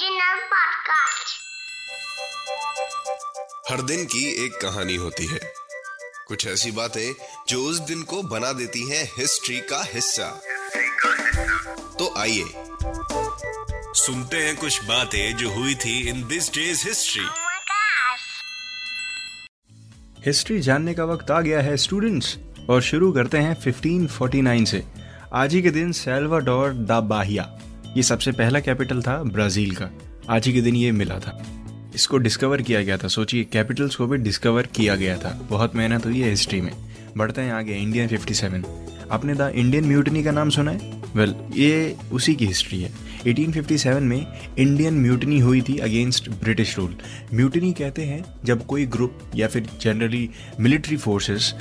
Podcast. हर दिन की एक कहानी होती है। कुछ ऐसी बातें जो उस दिन को बना देती हैं हिस्ट्री का हिस्सा। तो आइए सुनते हैं कुछ बातें जो हुई थी in this day's history! History जानने का वक्त आ गया है स्टूडेंट्स और शुरू करते हैं 1549 से। आज ही के दिन सेल्वाडोर दा बाहिया। ये सबसे पहला कैपिटल था ब्राज़ील का। आज ही के दिन ये मिला था। इसको डिस्कवर किया गया था। सोचिए कैपिटल्स को भी डिस्कवर किया गया था। बहुत मेहनत हुई है हिस्ट्री में। बढ़ते हैं आगे इंडियन 57 आपने द इंडियन म्यूटनी का नाम सुना है? वेल well, ये उसी की हिस्ट्री है। 1857 में इंडियन म्यूटनी हुई थी अगेंस्ट ब्रिटिश रूल म्यूटनी कहते हैं जब कोई ग्रुप या फिर जनरली मिलिट्री फोर्सेस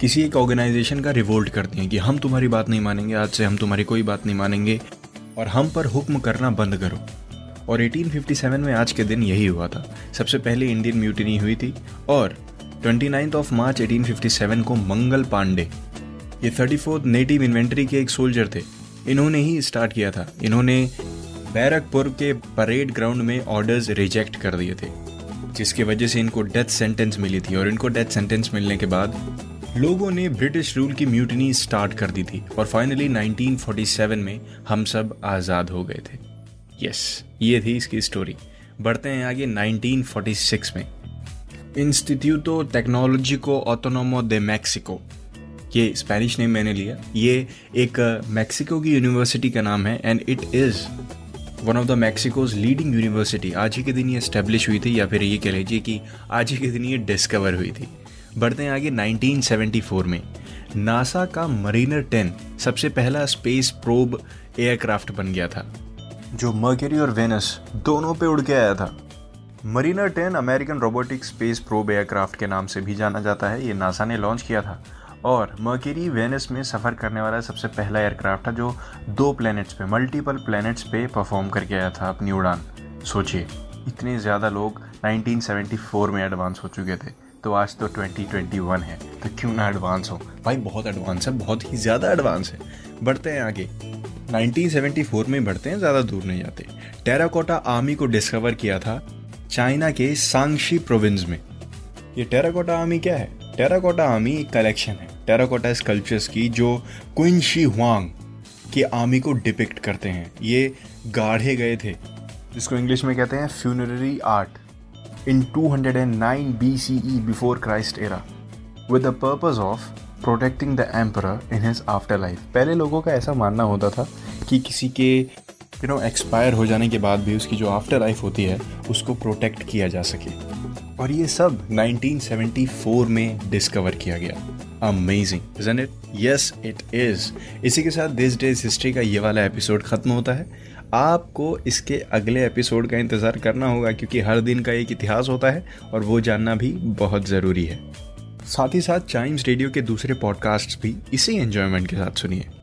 किसी एक ऑर्गेनाइजेशन का रिवोल्ट करती हैं कि हम तुम्हारी बात नहीं मानेंगे आज से हम तुम्हारी कोई बात नहीं मानेंगे। और हम पर हुक्म करना बंद करो। और 1857 में आज के दिन यही हुआ था। सबसे पहले इंडियन म्यूटिनी हुई थी और 29th ऑफ़ मार्च 1857 को मंगल पांडे, ये थर्टी फोर्थ नेटिव इन्वेंट्री के एक सोल्जर थे। इन्होंने ही स्टार्ट किया था। इन्होंने बैरकपुर के परेड ग्राउंड में ऑर्डर्स रिजेक्ट कर दिए थे, जिसकी वजह से इनको डेथ सेंटेंस मिली थी। और इनको डेथ सेंटेंस मिलने के बाद लोगों ने ब्रिटिश रूल की म्यूटनी स्टार्ट कर दी थी और फाइनली 1947 में हम सब आज़ाद हो गए थे। यस ये थी इसकी स्टोरी बढ़ते हैं आगे 1946 में। Instituto Tecnologico Autonomo de Mexico ये स्पेनिश नेम मैंने लिया। ये एक मैक्सिको की यूनिवर्सिटी का नाम है and it is one of the Mexico's leading university आज ही के दिन ये स्टेब्लिश हुई थी या फिर ये कह लीजिए कि आज ही के दिन ये डिस्कवर हुई थी। बढ़ते हैं आगे 1974 में। नासा का मरीनर 10 सबसे पहला स्पेस प्रोब एयरक्राफ्ट बन गया था, जो मर्क्यूरी और वेनस दोनों पे उड़ के आया था। Mariner 10 American robotic space probe aircraft के नाम से भी जाना जाता है, ये नासा ने लॉन्च किया था। और मर्क्यूरी वेनस में सफ़र करने वाला सबसे पहला एयरक्राफ्ट था, जो दो प्लैनेट्स पे मल्टीपल प्लैनेट्स पे परफॉर्म करके आया था अपनी उड़ान। सोचिए, इतने ज़्यादा लोग 1974 में एडवांस हो चुके थे। तो आज तो 2021 है तो क्यों ना एडवांस हो? भाई बहुत एडवांस है बहुत ही ज़्यादा एडवांस है। बढ़ते हैं आगे। 1974 में बढ़ते हैं ज़्यादा दूर नहीं जाते। टेराकोटा आर्मी को डिस्कवर किया था चाइना के सांगशी प्रोविंस में। ये टेराकोटा आर्मी क्या है? टेराकोटा आर्मी एक कलेक्शन है। टेराकोटा स्कल्पचर्स की जो क्विंशी हुआंग के आर्मी को डिपिक्ट करते हैं। ये गाढ़े गए थे। जिसको इंग्लिश में कहते हैं funerary art in 209 BCE before Christ era, with the purpose of protecting the emperor in his afterlife. पहले लोगों का ऐसा मानना होता था कि किसी के यू नो एक्सपायर हो जाने के बाद भी उसकी जो आफ्टर लाइफ होती है, उसको प्रोटेक्ट किया जा सके और ये सब 1974 में डिस्कवर किया गया amazing it yes it is इसी के साथ दिस डेज़ हिस्ट्री का ये वाला एपिसोड खत्म होता है। आपको इसके अगले एपिसोड का इंतज़ार करना होगा, क्योंकि हर दिन का एक इतिहास होता है और वो जानना भी बहुत ज़रूरी है। साथ ही साथ चाइम्स रेडियो के दूसरे पॉडकास्ट भी इसी एंजॉयमेंट के साथ सुनिए।